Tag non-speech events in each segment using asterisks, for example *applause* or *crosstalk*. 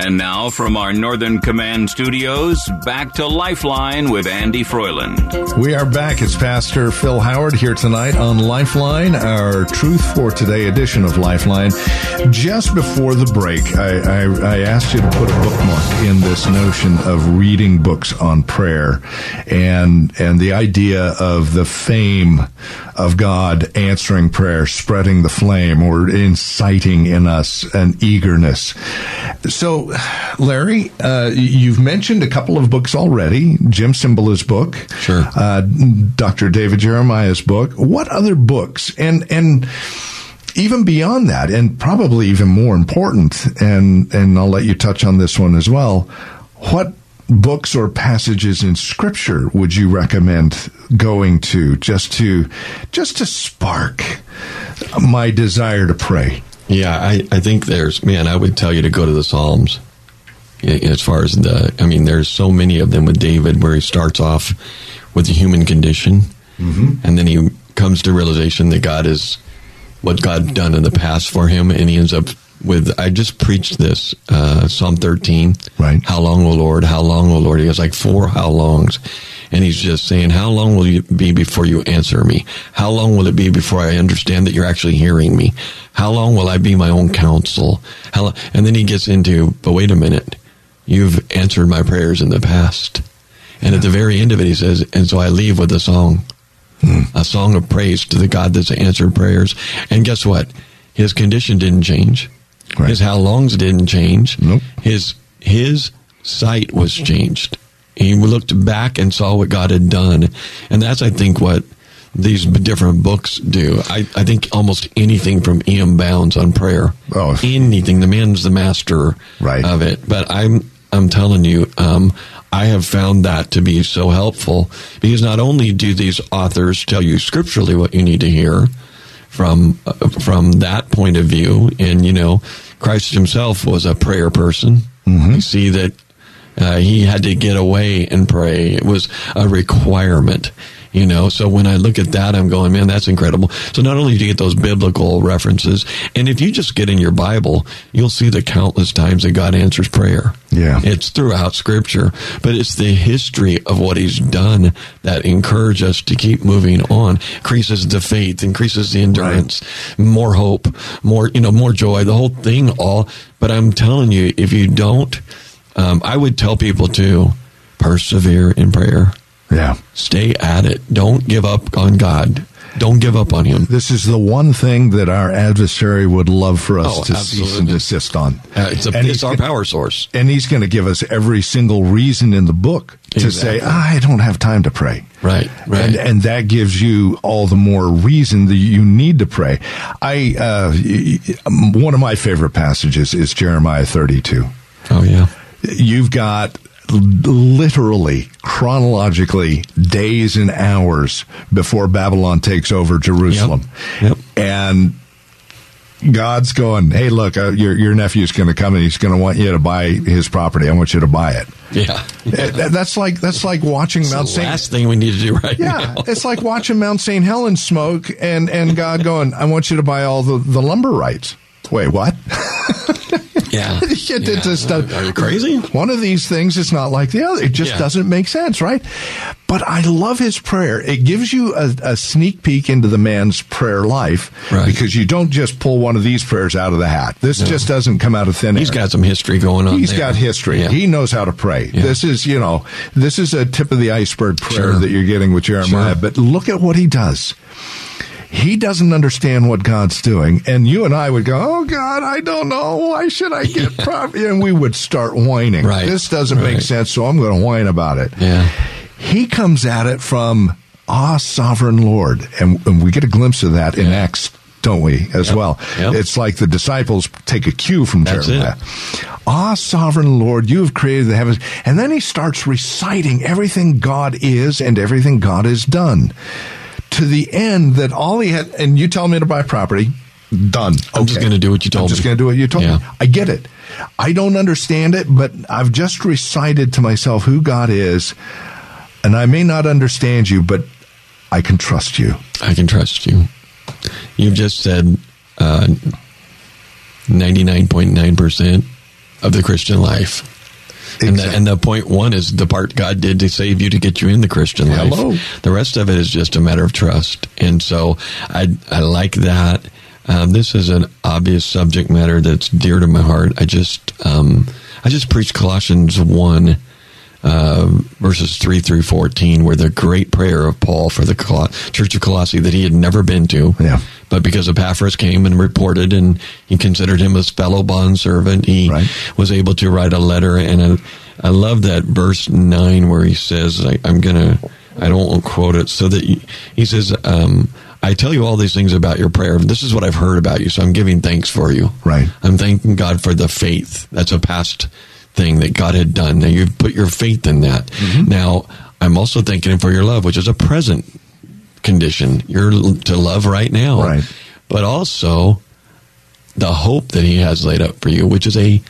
And now from our Northern Command studios, back to Lifeline with Andy Froyland. We are back. It's Pastor Phil Howard here tonight on Lifeline, our Truth for Today edition of Lifeline. Just before the break, I, I, I asked you to put a bookmark in this notion of reading books on prayer and and the idea of the fame of God answering prayer, spreading the flame, or inciting in us an eagerness. So, Larry, uh, you've mentioned a couple of books already. Jim Cymbala's book, Sure. Uh, Dr. David Jeremiah's book. What other books? And and even beyond that, and probably even more important, and and I'll let you touch on this one as well. What books or passages in Scripture would you recommend going to just to just to spark my desire to pray? Yeah, I, I think there's, man, I would tell you to go to the Psalms. As far as the, I mean, there's so many of them with David where he starts off with the human condition and then he comes to realization that God is what God done in the past for him and he ends up with, I just preached this, uh, Psalm 13. Right. How long, O Lord? How long, O Lord? He has like four how longs. And he's just saying, how long will you be before you answer me? How long will it be before I understand that you're actually hearing me? How long will I be my own counsel? How, lo- and then he gets into, but wait a minute. You've answered my prayers in the past. And at the very end of it, he says, and so I leave with a song, a song of praise to the God that's answered prayers. And guess what? His condition didn't change. Right. His how longs didn't change. Nope. His his sight was changed. He looked back and saw what God had done, and that's I think what these different books do. I, I think almost anything from E.M. Bounds on prayer. Oh. anything. The man's the master Right. of it. But I'm I'm telling you, um, I have found that to be so helpful because not only do these authors tell you scripturally what you need to hear from uh, from that point of view, and you know, Christ Himself was a prayer person. You see that uh, he had to get away and pray. It was a requirement, you know. So when I look at that, I'm going, man, that's incredible. So not only do you get those biblical references, and if you just get in your Bible, you'll see the countless times that God answers prayer. Yeah. It's throughout Scripture, but it's the history of what He's done that encourage us to keep moving on. Increases the faith, increases the endurance, more hope, more you know, more joy. The whole thing, all. But I'm telling you, if you don't, um, I would tell people to persevere in prayer. Yeah. Stay at it. Don't give up on God. Don't give up on Him. This is the one thing that our adversary would love for us Oh, to cease and absolutely. desist on. Uh, it's a, it's our power source. And he's going to give us every single reason in the book to say, "Ah, I don't have time to pray. Right, right. And, and that gives you all the more reason that you need to pray. I, uh, y- one of my favorite passages is Jeremiah 32. Oh yeah. You've got literally chronologically days and hours before Babylon takes over Jerusalem. Yep. And God's going, hey, look, uh, your your nephew's going to come and he's going to want you to buy his property. I want you to buy it. Yeah. *laughs* That- That's like that's like watching It's Mount the Saint. last thing we need to do right Yeah, now. it's like watching Mount Saint Helens smoke and and God going, I want you to buy all the the lumber rights. Wait, what? *laughs* Yeah. *laughs* It- just does- Are you crazy? One of these things is not like the other. It just Yeah. doesn't make sense, right? But I love his prayer. It gives you a, a sneak peek into the man's prayer life Right. because you don't just pull one of these prayers out of the hat. This just doesn't come out of thin air. He's got some history going on. He's there. got history. Yeah. He knows how to pray. Yeah. This is, you know, this is a tip of the iceberg prayer Sure. that you're getting with Jeremiah. Sure. But look at what he does. He doesn't understand what God's doing, and you and I would go, "Oh God, I don't know. Why should I get *laughs* property?" And we would start whining. Right. This doesn't make sense, so I'm going to whine about it. Yeah. He comes at it from, "Ah, sovereign Lord," and, and we get a glimpse of that in Yeah. Acts don't we, as Yep. well? Yep. It's like the disciples take a cue from That's Jeremiah. Ah, sovereign Lord, you have created the heavens. And then he starts reciting everything God is and everything God has done. To the end that all he had, and you tell me to buy property, done. I'm just gonna do what you told I'm just going to do what you told Yeah. me. I get it. I don't understand it, but I've just recited to myself who God is, and I may not understand you, but I can trust you. I can trust you. You've just said uh, 99.9% of the Christian life. And the, and the point one is the part God did to save you to get you in the Christian life. Hello. The rest of it is just a matter of trust. And so I, I like that. Um, this is an obvious subject matter that's dear to my heart. I just, um, I just preached Colossians 1, uh, verses 3 through 14, where the great prayer of Paul for the Col- Church of Colossae that he had never been to. Yeah. But because Epaphras came and reported, and he considered him his fellow bondservant, he Right. was able to write a letter. And I, I love that verse 9 where he says, I, I'm going to, I don't quote it, so that he, he says, um, I tell you all these things about your prayer. This is what I've heard about you, so I'm giving thanks for you. Right. I'm thanking God for the faith. That's a past thing that God had done. Now you've put your faith in that. Mm-hmm. Now I'm also thanking Him for your love, which is a present condition. You're to love right now. Right. But also the hope that He has laid up for you, which is a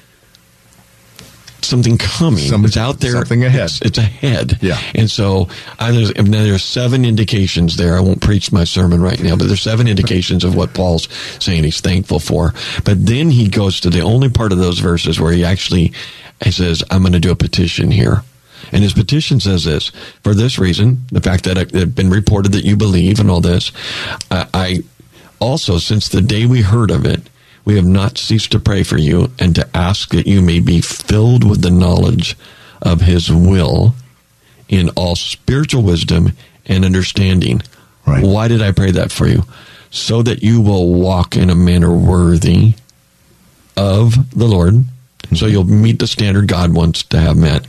something coming. Some- it's out there. something ahead. It's, it's ahead. Yeah. And so I, there's, then there's seven indications there. I won't preach my sermon right now, but there's seven indications of what Paul's saying he's thankful for. But then he goes to the only part of those verses where he actually he says, I'm going to do a petition here. And his petition says this for this reason, the fact that it had been reported that you believe and all this, I, I also, since the day we heard of it, we have not ceased to pray for you and to ask that you may be filled with the knowledge of his will in all spiritual wisdom and understanding. Right. Why did I pray that for you? So that you will walk in a manner worthy of the Lord. So you'll meet the standard God wants to have met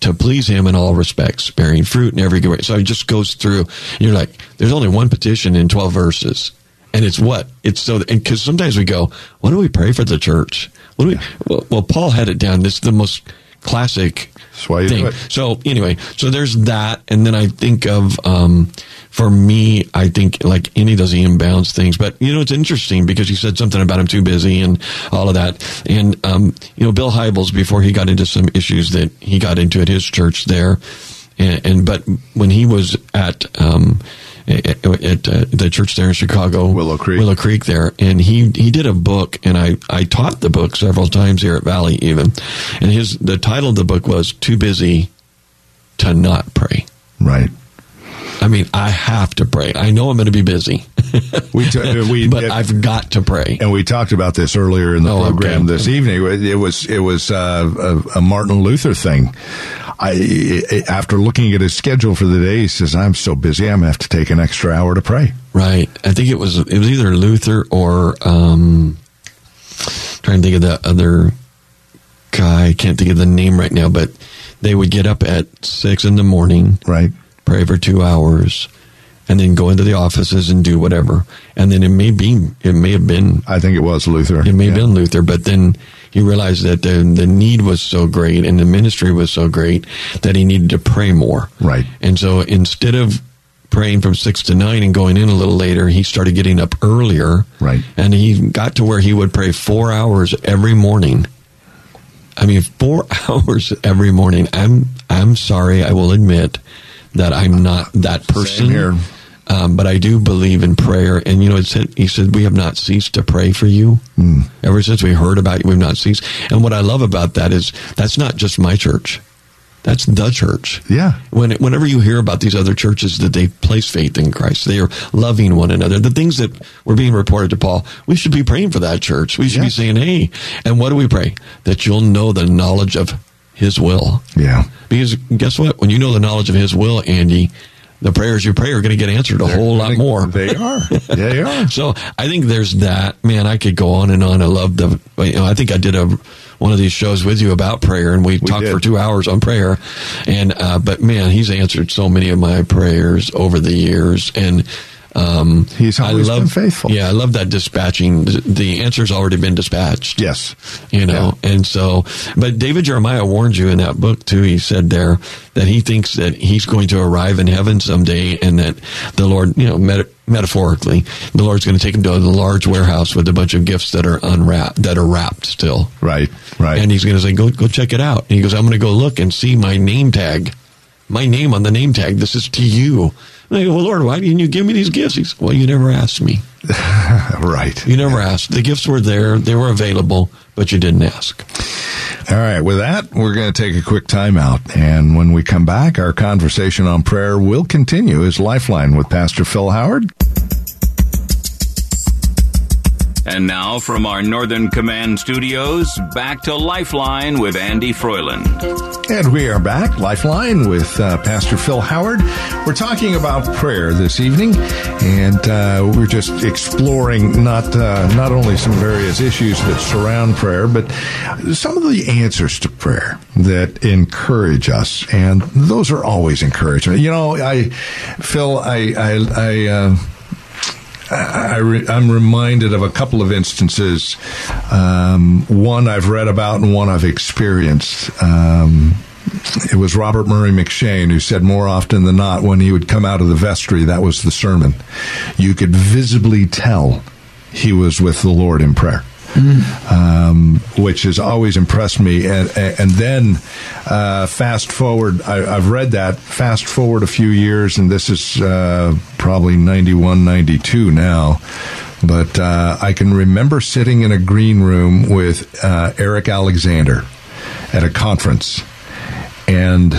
to please him in all respects, bearing fruit in every good way. So it just goes through. You're like, there's only one petition in 12 verses. And it's what? It's so, and because sometimes we go, what do we pray for the church? What do we, well, well, Paul had it down. This is the most classic That's why you thing. do it. So anyway, so there's that, and then I think of um, for me, I think like any of those E.M. Bounds things. But you know, it's interesting because you said something about him too busy and all of that. And um, you know, Bill Hybels before he got into some issues that he got into at his church there, and, and but when he was at um, at, at uh, the church there in Chicago, Willow Creek. Willow Creek there, and he he did a book, and I I taught the book several times here at Valley even, and his the title of the book was "Too Busy to Not Pray." Right. I mean, I have to pray. I know I'm going to be busy, *laughs* We, t- we *laughs* but it- I've got to pray. and we talked about this earlier in the Oh, program okay. this evening. It was it was uh, a, a Martin Luther thing. I after looking at his schedule for the day, he says, "I'm so busy, I'm gonna have to take an extra hour to pray." Right. I think it was it was either Luther or um trying to think of the other guy. I can't think of the name right now, but they would get up at six in the morning, Right. Pray for two hours, and then go into the offices and do whatever. And then it may be it may have been I think it was Luther. it may have been Luther, but then he realized that the the need was so great and the ministry was so great that he needed to pray more. Right. And so instead of praying from six to nine and going in a little later, he started getting up earlier. Right. And he got to where he would pray four hours every morning. I mean, four *laughs* hours every morning. I'm I'm sorry, I will admit that I'm not that person. here. Um, but I do believe in prayer, and you know, it said, he said, "We have not ceased to pray for you Hmm. ever since we heard about you. We've not ceased." And what I love about that is that's not just my church; that's the church. Yeah. When whenever you hear about these other churches that they place faith in Christ, they are loving one another. The things that were being reported to Paul, we should be praying for that church. We should be saying, "Hey," and what do we pray? That you'll know the knowledge of His will. Yeah. Because guess what? When you know the knowledge of His will, Andy, the prayers you pray are going to get answered a whole lot more. *laughs* They are. They are. *laughs* So I think there's that. Man, I could go on and on. I love the. You know, I think I did a one of these shows with you about prayer, and we, talked did. for two hours on prayer. And uh, but man, he's answered so many of my prayers over the years, and Um, He's always I love, been faithful. Yeah, I love that dispatching. The, answer's already been dispatched. Yes. You know, and so, but David Jeremiah warned you in that book too. He said there that he thinks that he's going to arrive in heaven someday and that the Lord, you know, meta- metaphorically, the Lord's going to take him to a large warehouse with a bunch of gifts that are unwrapped, that are wrapped still. Right, right. And he's going to say, go, go check it out. And he goes, I'm going to go look and see my name tag, my name on the name tag. This is to you. I go, well, Lord, why didn't you give me these gifts? He's, well, you never asked me. *laughs* right. You never asked. The gifts were there. They were available, but you didn't ask. All right. With that, we're going to take a quick timeout. And when we come back, our conversation on prayer will continue as Lifeline with Pastor Phil Howard. And now from our Northern Command studios, back to Lifeline with Andy Froyland. And we are back, Lifeline, with uh, Pastor Phil Howard. We're talking about prayer this evening, and uh, we're just exploring not uh, not only some various issues that surround prayer, but some of the answers to prayer that encourage us, and those are always encouraging. You know, I, Phil, I, I, I. I am reminded of a couple of instances. Um, one I've read about and one I've experienced. Um, it was Robert Murray M'Cheyne who said more often than not when he would come out of the vestry, that was the sermon. You could visibly tell he was with the Lord in prayer. Mm. Um, which has always impressed me. And, and then uh, fast forward, I, have read that. Fast forward a few years, and this is uh, probably 91, 92 now. But uh, I can remember sitting in a green room with uh, Eric Alexander at a conference and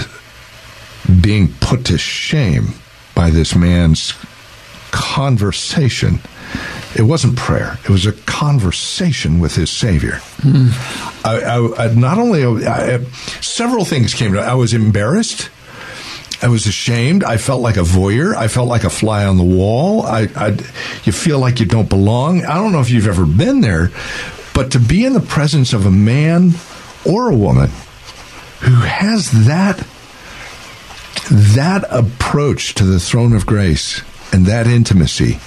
being put to shame by this man's conversation it wasn't prayer. It was a conversation with his Savior. Mm. I, I, I, not only I, several things came to. I was embarrassed. I was ashamed. I felt like a voyeur. I felt like a fly on the wall. I, you feel like you don't belong. I don't know if you've ever been there, but to be in the presence of a man or a woman who has that that approach to the throne of grace and that intimacy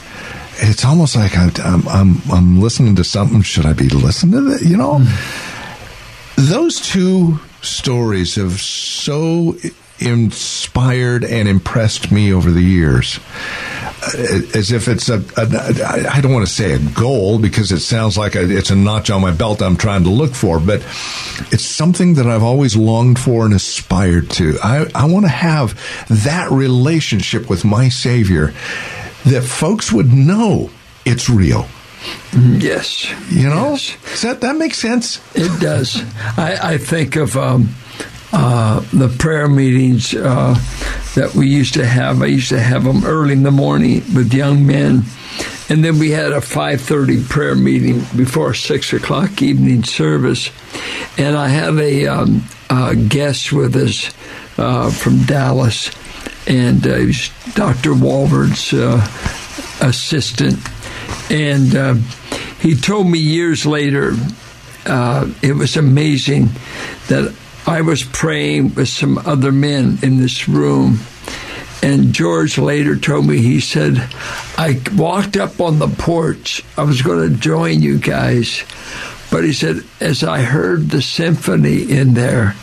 it's almost like I'm, I'm, I'm, I'm listening to something. Should I be listening to that? You know, mm. those two stories have so inspired and impressed me over the years. Uh, as if it's a, a I don't want to say a goal because it sounds like a, it's a notch on my belt I'm trying to look for, but it's something that I've always longed for and aspired to. I, I want to have that relationship with my Savior that folks would know it's real. Yes. You know, yes. Does that that makes sense. It does. I, I think of um, uh, the prayer meetings uh, that we used to have. I used to have them early in the morning with young men, and then we had a five thirty prayer meeting before six o'clock evening service. And I have a, um, a guest with us uh, from Dallas and uh, he was Dr. Walvoord's uh, assistant. And uh, he told me years later, uh, it was amazing that I was praying with some other men in this room. And George later told me, he said, I walked up on the porch. I was going to join you guys. But he said, as I heard the symphony in there,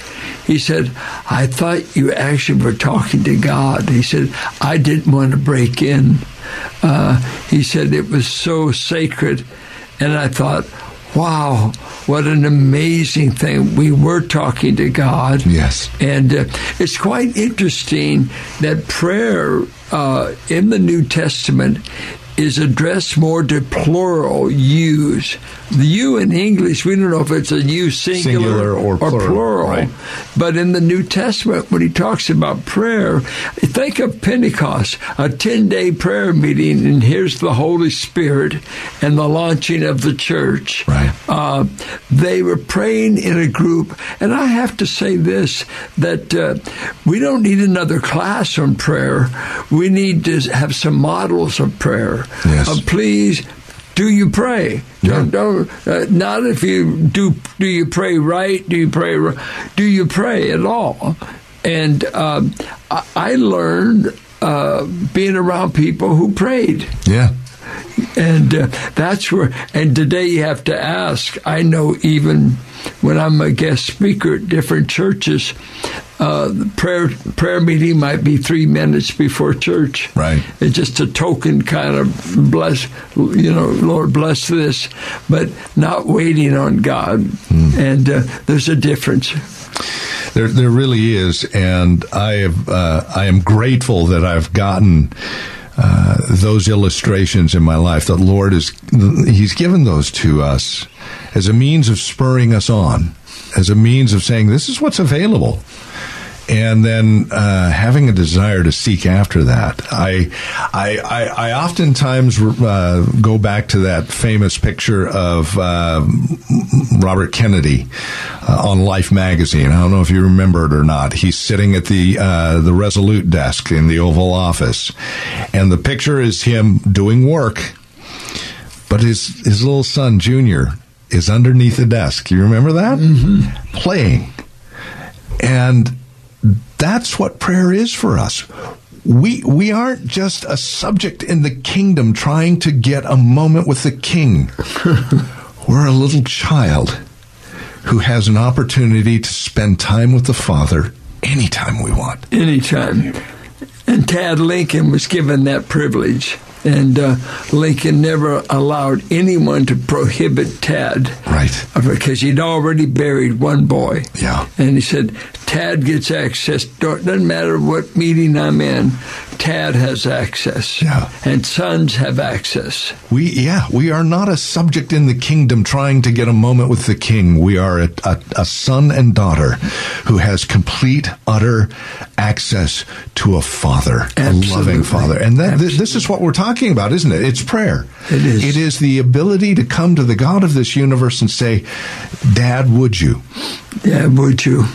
he said, I thought you actually were talking to God. He said, I didn't want to break in. Uh, he said, it was so sacred. And I thought, wow, what an amazing thing. We were talking to God. Yes. And uh, it's quite interesting that prayer uh, in the New Testament is addressed more to plural use. The you in English, we don't know if it's a you singular, singular or, plural. Or plural. Right. But in the New Testament, when he talks about prayer, think of Pentecost, a 10 day prayer meeting, and here's the Holy Spirit and the launching of the church. Right. Uh, they were praying in a group. And I have to say this that uh, we don't need another class on prayer. We need to have some models of prayer. Yes. Uh, please do you pray? Yeah. Don't, don't uh, not if you do. Do you pray right? Do you pray? Do you pray at all? And um, I, I learned uh, being around people who prayed. Yeah. And uh, that's where, and today you have to ask. I know even when I'm a guest speaker at different churches, uh, prayer prayer meeting might be three minutes before church. Right. It's just a token kind of bless, you know, Lord bless this, but not waiting on God. And uh, there's a difference. There, there really is, and I have, uh, I am grateful that I've gotten uh, those illustrations in my life. That Lord is, He's given those to us as a means of spurring us on, as a means of saying this is what's available. And then uh, having a desire to seek after that, I, I, I, I oftentimes uh, go back to that famous picture of uh, Robert Kennedy uh, on Life magazine. I don't know if you remember it or not. He's sitting at the uh, the Resolute desk in the Oval Office, and the picture is him doing work, but his his little son Junior is underneath the desk. You remember that playing, and that's what prayer is for us. We we aren't just a subject in the kingdom trying to get a moment with the king. *laughs* We're a little child who has an opportunity to spend time with the Father anytime we want. anytime. And Tad Lincoln was given that privilege. And uh, Lincoln never allowed anyone to prohibit Tad. Right. Because he'd already buried one boy. Yeah. And he said, Tad gets access. Doesn't matter what meeting I'm in, Tad has access. Yeah. And sons have access. We yeah, we are not a subject in the kingdom trying to get a moment with the king. We are a, a, a son and daughter who has complete, utter access to a father, a loving father. And that, th- this is what we're talking about, isn't it? It's prayer. It is. It is the ability to come to the God of this universe and say, Dad, would you? Yeah, would you?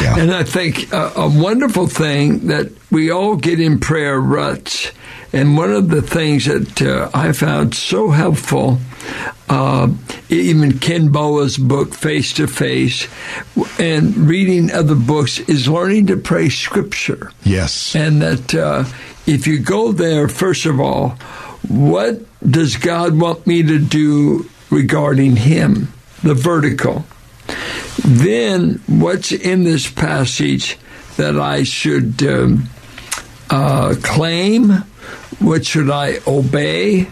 Yeah. And I think a, a wonderful thing that we all get in prayer ruts. And one of the things that uh, I found so helpful, uh, even Ken Boa's book, Face to Face, and reading other books, is learning to pray scripture. Yes. And that uh, if you go there, first of all, what does God want me to do regarding Him? The vertical. Then, what's in this passage that I should um, uh, claim? What should I obey?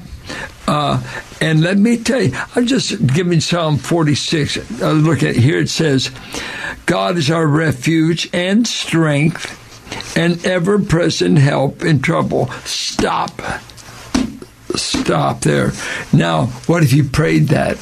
Uh, and let me tell you, I'm just giving Psalm 46. Uh, look at here, it says, God is our refuge and strength and ever present help in trouble. Stop. Stop there. Now, what if you prayed that?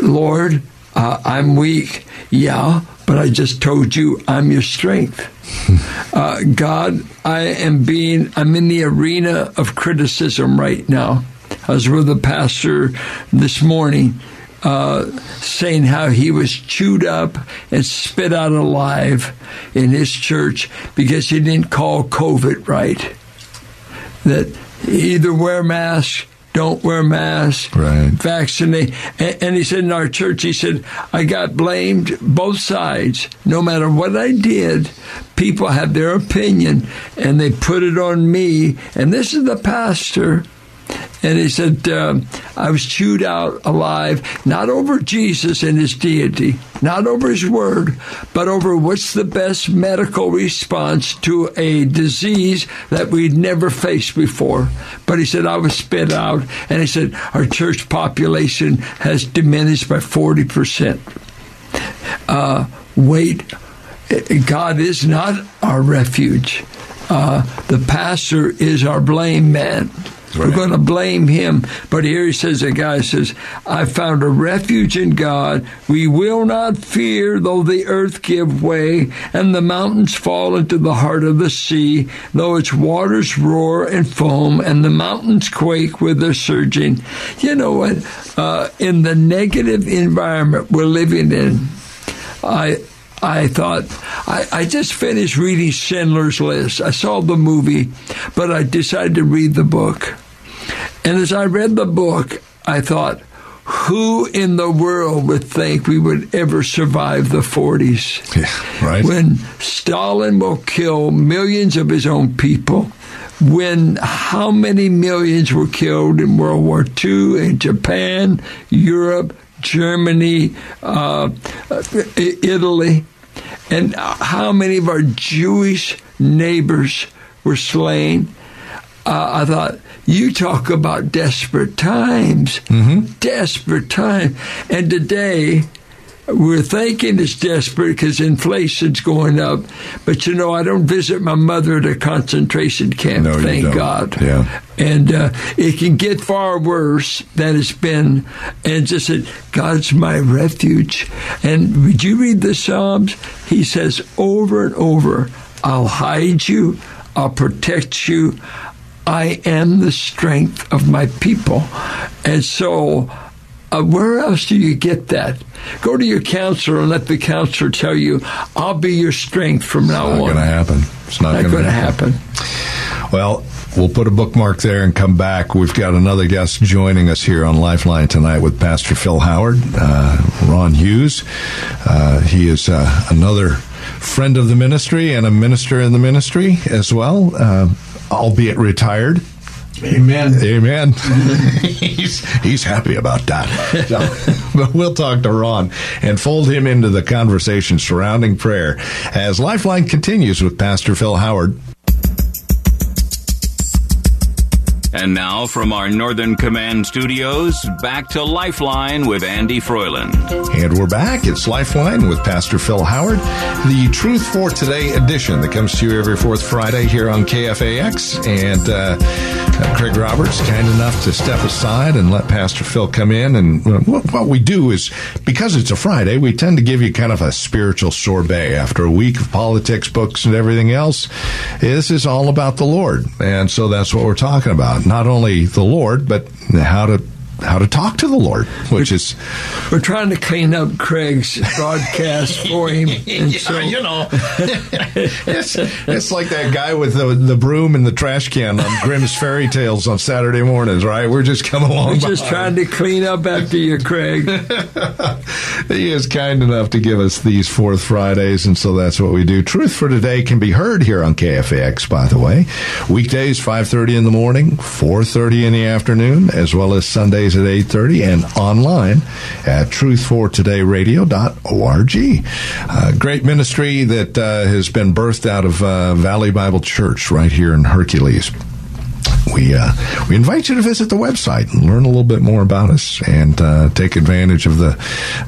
Lord, uh, I'm weak. Yeah, but I just told you I'm your strength. *laughs* Uh, God, I am being, I'm in the arena of criticism right now. I was with a pastor this morning uh, saying how he was chewed up and spit out alive in his church because he didn't call COVID right. That either wear masks, don't wear masks, Right. vaccinate. And, and he said in our church, he said, I got blamed both sides. No matter what I did, people had their opinion and they put it on me. And this is the pastor. And he said, um, I was chewed out alive, not over Jesus and his deity, not over his word, but over what's the best medical response to a disease that we'd never faced before. But he said, I was spit out. And he said, our church population has diminished by 40%. Uh, wait, God is not our refuge. Uh, the pastor is our blame man. We're going to blame him. But here he says, a guy says, I found a refuge in God. We will not fear though the earth give way and the mountains fall into the heart of the sea, though its waters roar and foam and the mountains quake with their surging. You know what? Uh, in the negative environment we're living in, I I thought I, I just finished reading Schindler's List. I saw the movie, but I decided to read the book. And as I read the book, I thought, who in the world would think we would ever survive the 40s? *laughs* Yeah, right. When Stalin will kill millions of his own people, when how many millions were killed in World War II in Japan, Europe, Germany, uh, Italy, and how many of our Jewish neighbors were slain. Uh, I thought, you talk about desperate times, Mm-hmm. desperate time. And today, we're thinking it's desperate because inflation's going up. But you know, I don't visit my mother at a concentration camp, No, thank. God. Yeah. And uh, it can get far worse than it's been. And just said, God's my refuge. And would you read the Psalms? He says over and over, I'll hide you, I'll protect you. I am the strength of my people. And so, uh, where else do you get that? Go to your counselor and let the counselor tell you, I'll be your strength from now on." Not on. going to happen. It's not, Not going to happen. happen. Well, we'll put a bookmark there and come back. We've got another guest joining us here on Lifeline tonight with Pastor Phil Howard, uh, Ron Hughes. Uh, he is uh, another friend of the ministry and a minister in the ministry as well, uh, albeit retired. Amen. Amen. *laughs* he's he's happy about that. So, but we'll talk to Ron and fold him into the conversation surrounding prayer as Lifeline continues with Pastor Phil Howard. And now from our Northern Command studios, back to Lifeline with Andy Froyland. And we're back. It's Lifeline with Pastor Phil Howard, the Truth for Today edition that comes to you every fourth Friday here on KFAX. And uh, Craig Roberts, kind enough to step aside and let Pastor Phil come in. And uh, what we do is, because it's a Friday, we tend to give you kind of a spiritual sorbet after a week of politics, books, and everything else. This is all about the Lord. And so that's what we're talking about. Not only the Lord, but how to how to talk to the Lord, which is We're trying to clean up Craig's broadcast for him. *laughs* And so, you know, *laughs* it's, it's like that guy with the the broom and the trash can on Grimm's Fairy Tales on Saturday mornings, right? We're just coming along. we're just behind. trying to clean up after you, Craig. *laughs* he is kind enough to give us these fourth Fridays, and so that's what we do. Truth for Today can be heard here on KFAX, by the way. Weekdays, 5.30 in the morning, 4.30 in the afternoon, as well as Sundays at 8.30, and online at truthfortodayradio.org. Uh, great ministry that uh, has been birthed out of uh, Valley Bible Church right here in Hercules we uh, we invite you to visit the website and learn a little bit more about us and uh, take advantage of the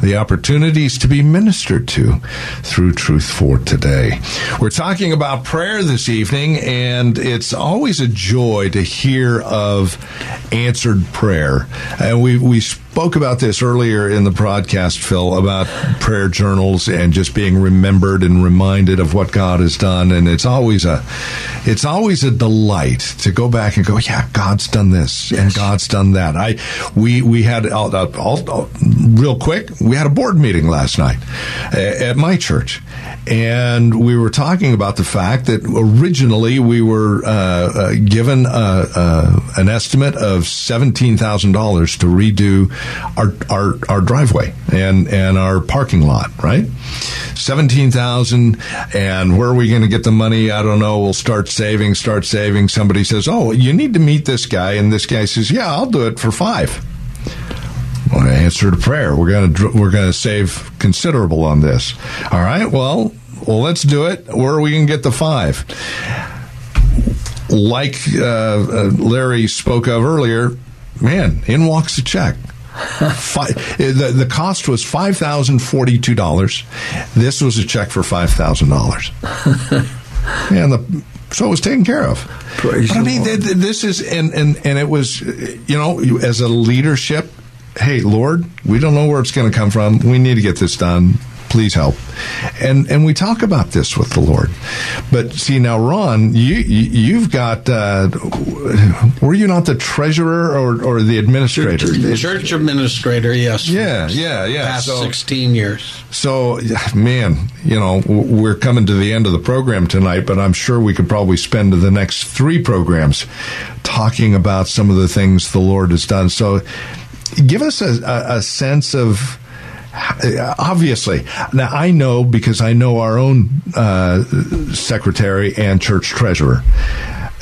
the opportunities to be ministered to through Truth for Today. We're talking about prayer this evening, and it's always a joy to hear of answered prayer. And we we spoke about this earlier in the broadcast, Phil, about prayer journals and just being remembered and reminded of what God has done. And it's always a, it's always a delight to go back and go, yeah, God's done this and God's done that. I, we, we had, I'll, I'll, I'll- real quick, we had a board meeting last night at my church. And we were talking about the fact that originally we were uh, uh, given uh, uh, an estimate of seventeen thousand dollars to redo our, our our driveway and and our parking lot. Right, seventeen thousand. And where are we going to get the money? I don't know. We'll start saving. Start saving. Somebody says, "Oh, you need to meet this guy," and this guy says, "Yeah, I'll do it for five. Well, answer to prayer. We're gonna we're gonna save considerable on this. All right. Well, well, let's do it. Where are we gonna get the five? Like uh, uh, Larry spoke of earlier, man, in walks the check. Fi- the the cost was five thousand forty two dollars. This was a check for five thousand dollars. *laughs* And the so it was taken care of. Praise but I mean, th- th- this is and and and it was, you know, as a leadership. Hey, Lord, we don't know where it's going to come from. We need to get this done. Please help. And and we talk about this with the Lord. But see now, Ron, you, you you've got. Uh, were you not the treasurer or or the administrator? Church administrator, yes. Yeah, yeah, yeah. Past So- 16 years. So, man, you know, we're coming to the end of the program tonight, but I'm sure we could probably spend the next three programs talking about some of the things the Lord has done. So, give us a, a, a sense of obviously now i know because i know our own uh, secretary and church treasurer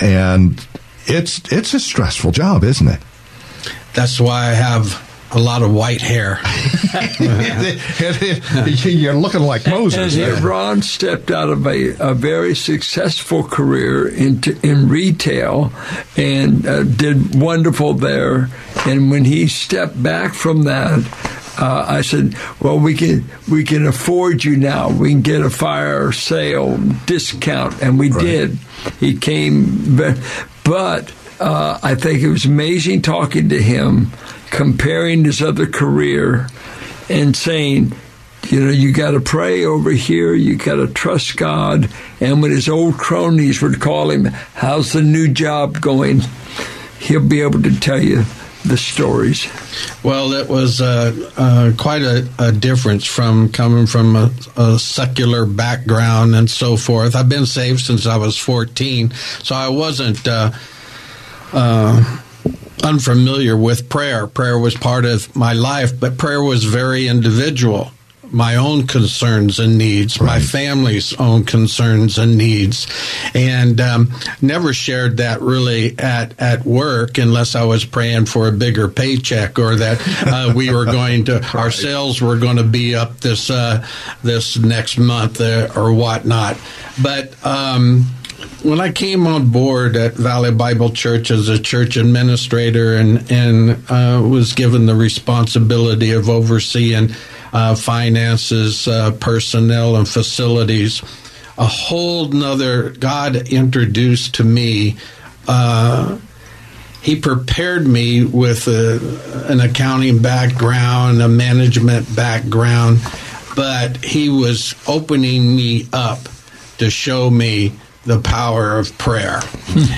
and it's it's a stressful job isn't it That's why I have a lot of white hair. *laughs* you're looking like And moses here Ron stepped out of a, a very successful career into, in retail and uh, did wonderful there. And when he stepped back from that, uh, I said, "Well, we can we can afford you now. We can get a fire sale discount," and we did. He came, ve- but uh, I think it was amazing talking to him, comparing his other career, and saying, you know, you got to pray over here. You got to trust God. And when his old cronies would call him, "How's the new job going?" He'll be able to tell you the stories. Well, it was uh, uh, quite a, a difference from coming from a, a secular background and so forth. I've been saved since I was 14, so I wasn't uh, uh, unfamiliar with prayer. Prayer was part of my life, but prayer was very individual. My own concerns and needs, my family's own concerns and needs, and um, never shared that really at, at work unless I was praying for a bigger paycheck or that uh, *laughs* we were going to our sales were going to be up this uh, this next month uh, or whatnot. But um, when I came on board at Valley Bible Church as a church administrator and and uh, was given the responsibility of overseeing uh, finances, uh, personnel, and facilities, a whole nother God introduced to me. Uh, he prepared me with a, an accounting background, a management background, but he was opening me up to show me the power of prayer.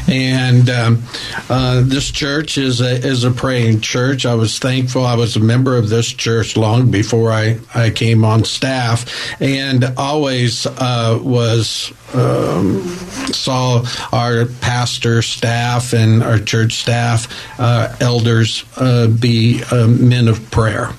and um, uh, this church is a, is a praying church. I was thankful. I was a member of this church long before I, I came on staff and always uh, was um, saw our pastor staff and our church staff, uh, elders, uh, be uh, men of prayer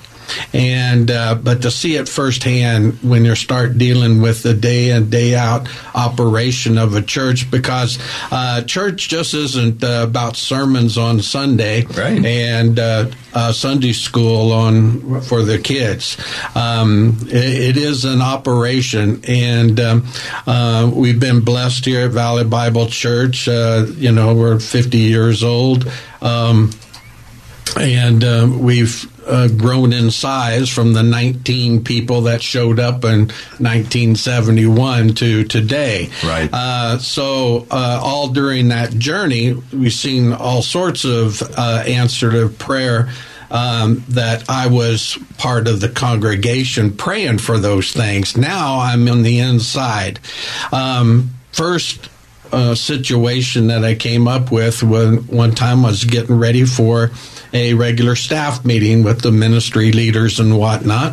and uh, but to see it firsthand when you start dealing with the day in day out operation of a church because uh, church just isn't uh, about sermons on Sunday Right. and uh, uh, Sunday school on for the kids. Um, it, it is an operation, and um, uh, we've been blessed here at Valley Bible Church. Uh, you know, we're 50 years old. Um, and uh, we've uh, grown in size from the 19 people that showed up in 1971 to today. Right. Uh, so, uh, all during that journey, we've seen all sorts of uh, answer to prayer. Um, that I was part of the congregation praying for those things. Now I'm on the inside. Um, first uh, situation that I came up with when one time I was getting ready for a regular staff meeting with the ministry leaders and whatnot,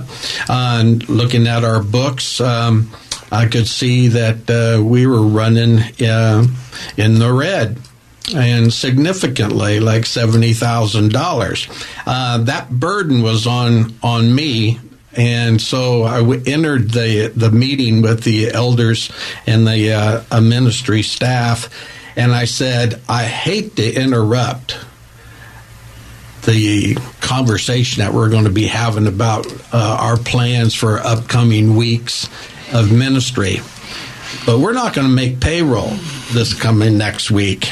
uh, and looking at our books. Um, I could see that uh, we were running uh, in the red and significantly, like seventy thousand dollars. Uh, that burden was on on me, and so I w- entered the the meeting with the elders and the uh, ministry staff, and I said, I hate to interrupt the conversation that we're going to be having about uh, our plans for upcoming weeks of ministry. But we're not going to make payroll this coming next week.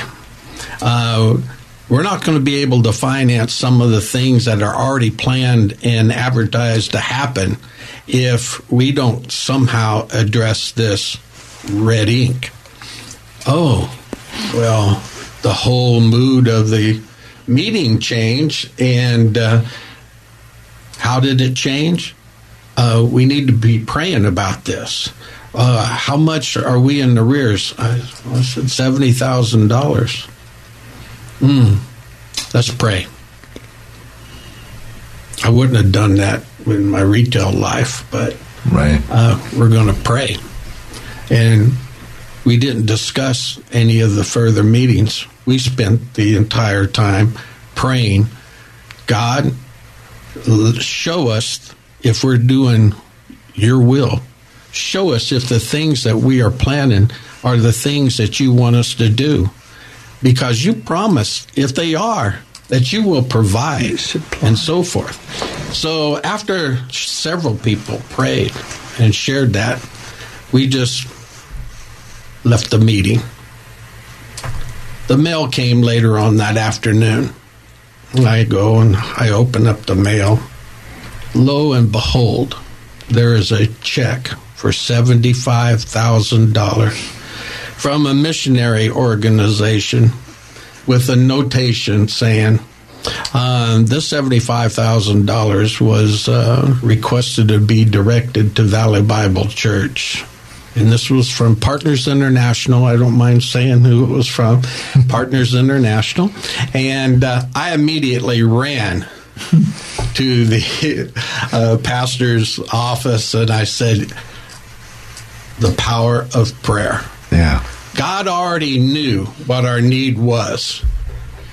Uh, we're not going to be able to finance some of the things that are already planned and advertised to happen if we don't somehow address this red ink. Oh, well, the whole mood of the meeting change and uh, how did it change? Uh, we need to be praying about this. Uh, how much are we in arrears? I, I said seventy thousand dollars. Hmm. Let's pray. I wouldn't have done that in my retail life, but Right. uh, we're going to pray. And we didn't discuss any of the further meetings. We spent the entire time praying, God, show us if we're doing your will. Show us if the things that we are planning are the things that you want us to do. Because you promised, if they are, that you will provide and so forth. So after several people prayed and shared that, we just left the meeting. The mail came later on that afternoon. I go and I open up the mail. Lo and behold, there is a check for $75,000 from a missionary organization with a notation saying, uh, this $75,000 was uh, requested to be directed to Valley Bible Church. And this was from Partners International. I don't mind saying who it was from *laughs* Partners International. And uh, I immediately ran to the uh, pastor's office and I said, The power of prayer. Yeah. God already knew what our need was.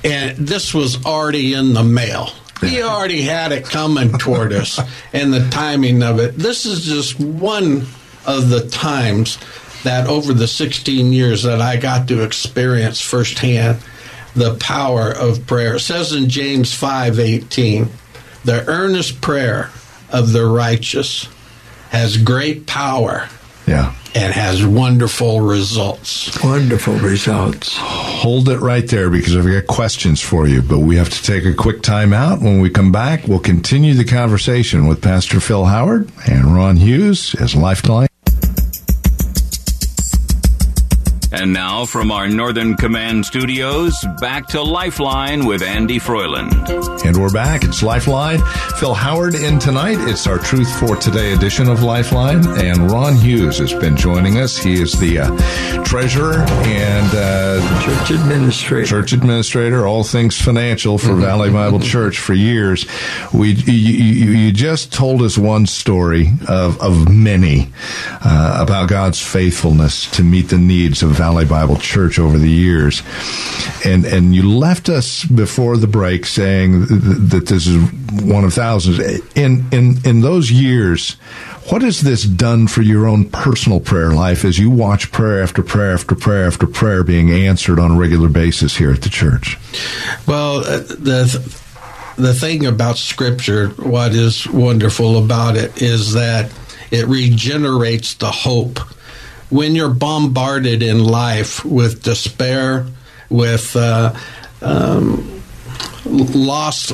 And this was already in the mail. He already had it coming toward us *laughs* and the timing of it. This is just one of the times that over the 16 years that I got to experience firsthand the power of prayer. It says in James 5:18, the earnest prayer of the righteous has great power Yeah. and has wonderful results. Wonderful results. Hold it right there because I've got questions for you, but we have to take a quick time out. When we come back, we'll continue the conversation with Pastor Phil Howard and Ron Hughes as Lifeline. And now from our Northern Command studios, back to Lifeline with Andy Froyland. And we're back. It's Lifeline. Phil Howard in tonight. It's our Truth for Today edition of Lifeline. And Ron Hughes has been joining us. He is the uh, treasurer and uh, Church administrator. church administrator, all things financial for Valley Bible Church for years. We you, you, you just told us one story of of many uh, about God's faithfulness to meet the needs of Valley Bible Church over the years, and and you left us before the break saying th- that this is one of thousands. In in in those years. What has this done for your own personal prayer life as you watch prayer after prayer after prayer after prayer being answered on a regular basis here at the church? Well, uh, the the thing about Scripture, what is wonderful about it, is that it regenerates the hope. When you're bombarded in life with despair, with uh, um, lost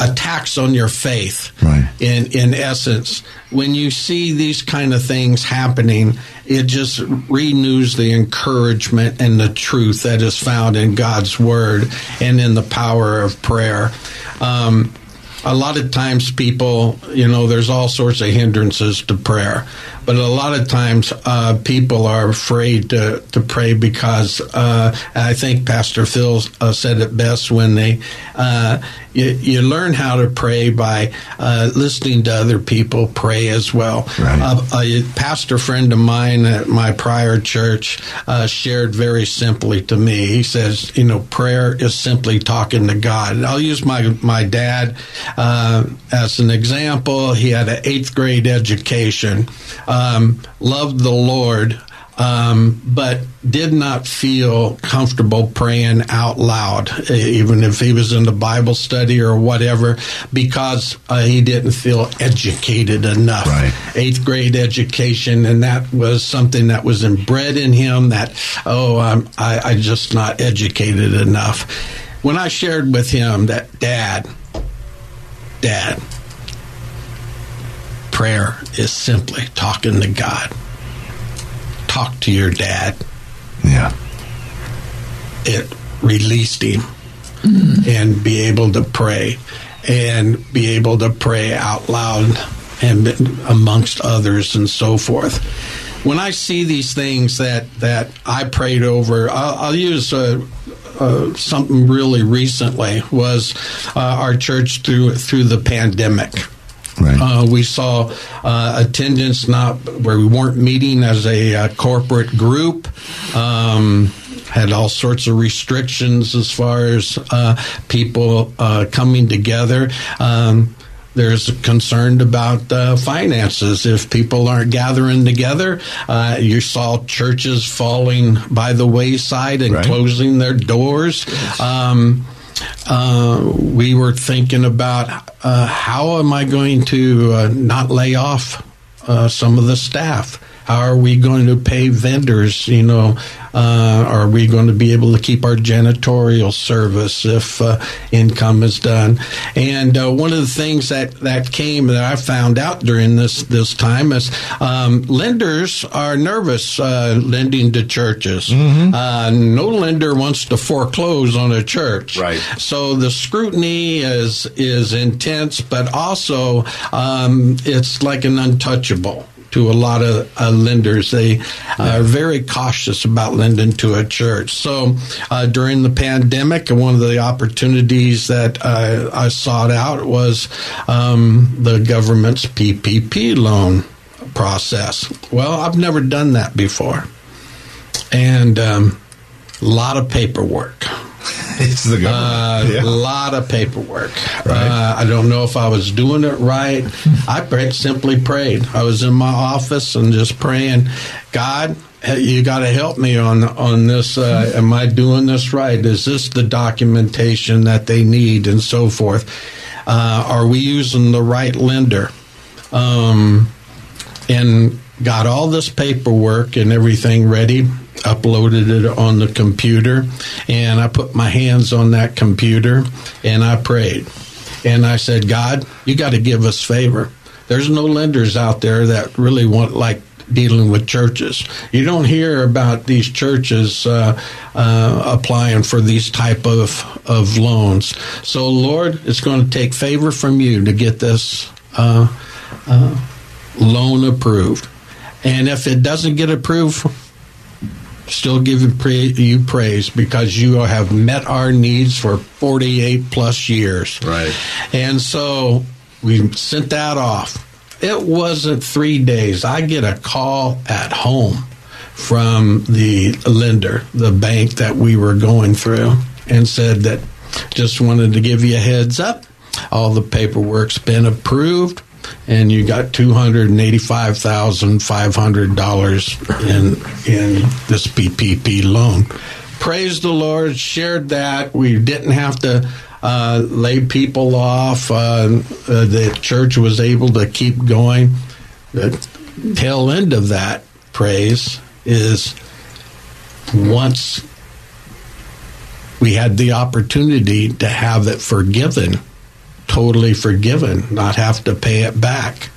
attacks on your faith. Right. In in essence, when you see these kind of things happening, it just renews the encouragement and the truth that is found in God's word and in the power of prayer. Um, a lot of times people you know there's all sorts of hindrances to prayer but a lot of times uh, people are afraid to, to pray because uh, i think pastor phil uh, said it best when they uh, you, you learn how to pray by uh, listening to other people pray as well Right. Uh, a pastor friend of mine at my prior church uh, shared very simply to me. He says, you know, prayer is simply talking to God. And I'll use my my dad uh, as an example. He had an eighth grade education, um, loved the Lord. Um, but did not feel comfortable praying out loud, even if he was in the Bible study or whatever, because uh, he didn't feel educated enough Right. eighth grade education, and that was something that was inbred in him. That oh, I'm I, I just not educated enough. When I shared with him that Dad, Dad, prayer is simply talking to God. Talk to your dad. Yeah. It released him and be able to pray and be able to pray out loud and amongst others and so forth. When I see these things that, that I prayed over, I'll, I'll use uh, uh, something really recently was uh, our church through through the pandemic. Right. Uh, we saw uh, attendance not where we weren't meeting as a uh, corporate group. Um, had all sorts of restrictions as far as uh, people uh, coming together. Um, there's concern about uh, finances. If people aren't gathering together, uh, you saw churches falling by the wayside and Right. closing their doors. Um, uh, we were thinking about uh, how am I going to uh, not lay off uh, some of the staff? How are we going to pay vendors? You know, uh, are we going to be able to keep our janitorial service if uh, income is done? And uh, one of the things that, that came that I found out during this this time is um, lenders are nervous uh, lending to churches. Uh, no lender wants to foreclose on a church, Right. So the scrutiny is is intense, but also um, it's like an untouchable to a lot of uh, lenders. They are very cautious about lending to a church. So uh, during the pandemic, one of the opportunities that I, I sought out was um, the government's PPP loan process. Well, I've never done that before, and um, a lot of paperwork. It's the government. A lot of paperwork. Uh, I don't know if I was doing it right. *laughs* I prayed, simply prayed. I was in my office and just praying, God, you got to help me on on this. Uh, *laughs* am I doing this right? Is this the documentation that they need, and so forth? Uh, are we using the right lender? Um, and got all this paperwork and everything ready, uploaded it on the computer, and I put my hands on that computer and I prayed. And I said, God, you got to give us favor. There's no lenders out there that really want like dealing with churches. You don't hear about these churches uh, uh, applying for these type of of loans. So, Lord, it's going to take favor from you to get this uh, uh, loan approved. And if it doesn't get approved, still giving pra- you praise because you have met our needs for 48 plus years. Right. And so we sent that off. It wasn't three days. I get a call at home from the lender, the bank that we were going through, and said that just wanted to give you a heads up. All the paperwork's been approved, and you got two hundred and eighty-five thousand five hundred dollars in in this PPP loan. Praise the Lord! Shared that we didn't have to uh, lay people off. Uh, uh, the church was able to keep going. The tail end of that praise is once we had the opportunity to have it forgiven, totally forgiven, not have to pay it back.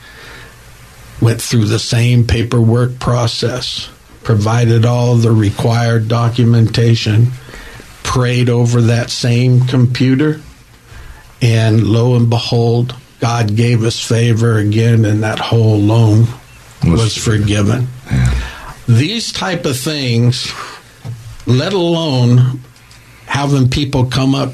Went through the same paperwork process, provided all the required documentation, prayed over that same computer, and lo and behold, God gave us favor again, and that whole loan Was- was forgiven. These type of things, let alone having people come up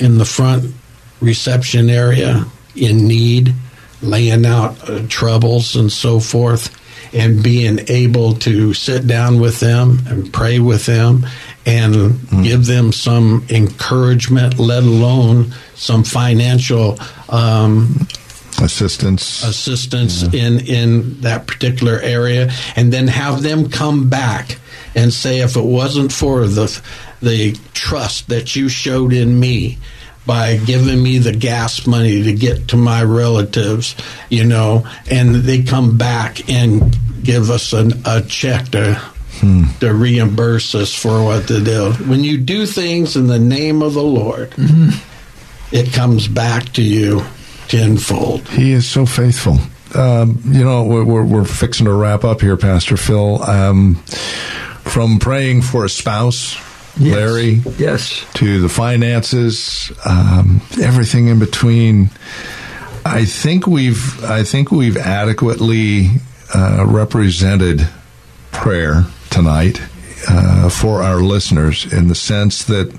in the front reception area in need, laying out uh, troubles and so forth, and being able to sit down with them and pray with them and give them some encouragement, let alone some financial um, Assistance. assistance in in that particular area, and then have them come back and say, if it wasn't for the the trust that you showed in me by giving me the gas money to get to my relatives, you know, and they come back and give us an, a check to to reimburse us for what they do. When you do things in the name of the Lord, it comes back to you tenfold. He is so faithful. Um, you know, we're, we're, we're fixing to wrap up here, Pastor Phil. Um, from praying for a spouse, Yes. Larry, Yes. to the finances, um, everything in between. I think we've I think we've adequately uh, represented prayer tonight uh, for our listeners in the sense that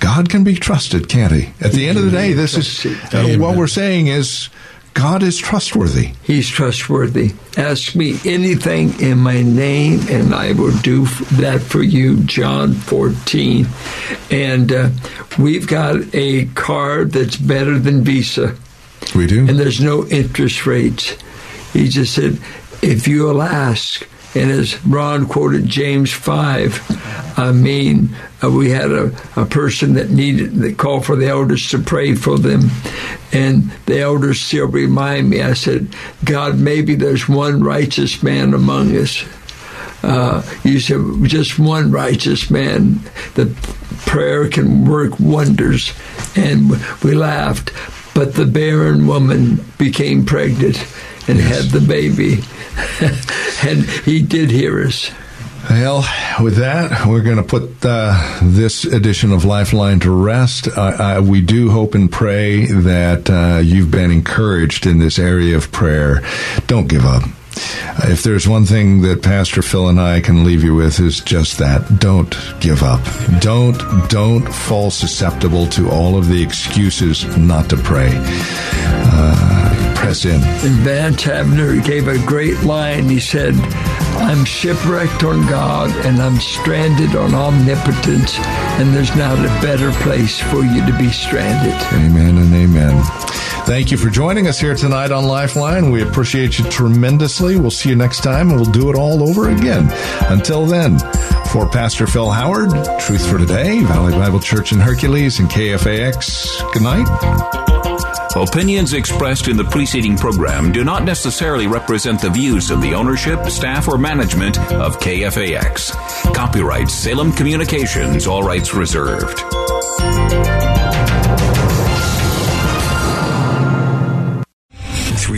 God can be trusted, can't He? At the end of the day, this is uh, what we're saying is God is trustworthy. He's trustworthy. Ask me anything in my name, and I will do that for you. John 14. And uh, we've got a card that's better than Visa. We do. And there's no interest rates. He just said, if you'll ask, and as Ron quoted James 5, I mean, uh, we had a, a person that needed, that called for the elders to pray for them. And the elders still remind me, I said, God, maybe there's one righteous man among us. Uh, you said, just one righteous man. The prayer can work wonders. And we laughed. But the barren woman became pregnant and yes. had the baby. *laughs* and he did hear us. Well, with that, we're going to put uh, this edition of Lifeline to rest. Uh, uh, we do hope and pray that uh, you've been encouraged in this area of prayer. Don't give up. If there's one thing that Pastor Phil and I can leave you with is just that. Don't give up. Don't don't fall susceptible to all of the excuses not to pray. Uh, press in. And Vance Havner gave a great line. He said, I'm shipwrecked on God and I'm stranded on omnipotence, and there's not a better place for you to be stranded. Amen and amen. Thank you for joining us here tonight on Lifeline. We appreciate you tremendously. We'll see you next time and we'll do it all over again. Until then, for Pastor Phil Howard, Truth for Today, Valley Bible Church in Hercules, and KFAX, good night. Opinions expressed in the preceding program do not necessarily represent the views of the ownership, staff, or management of KFAX. Copyright Salem Communications, all rights reserved.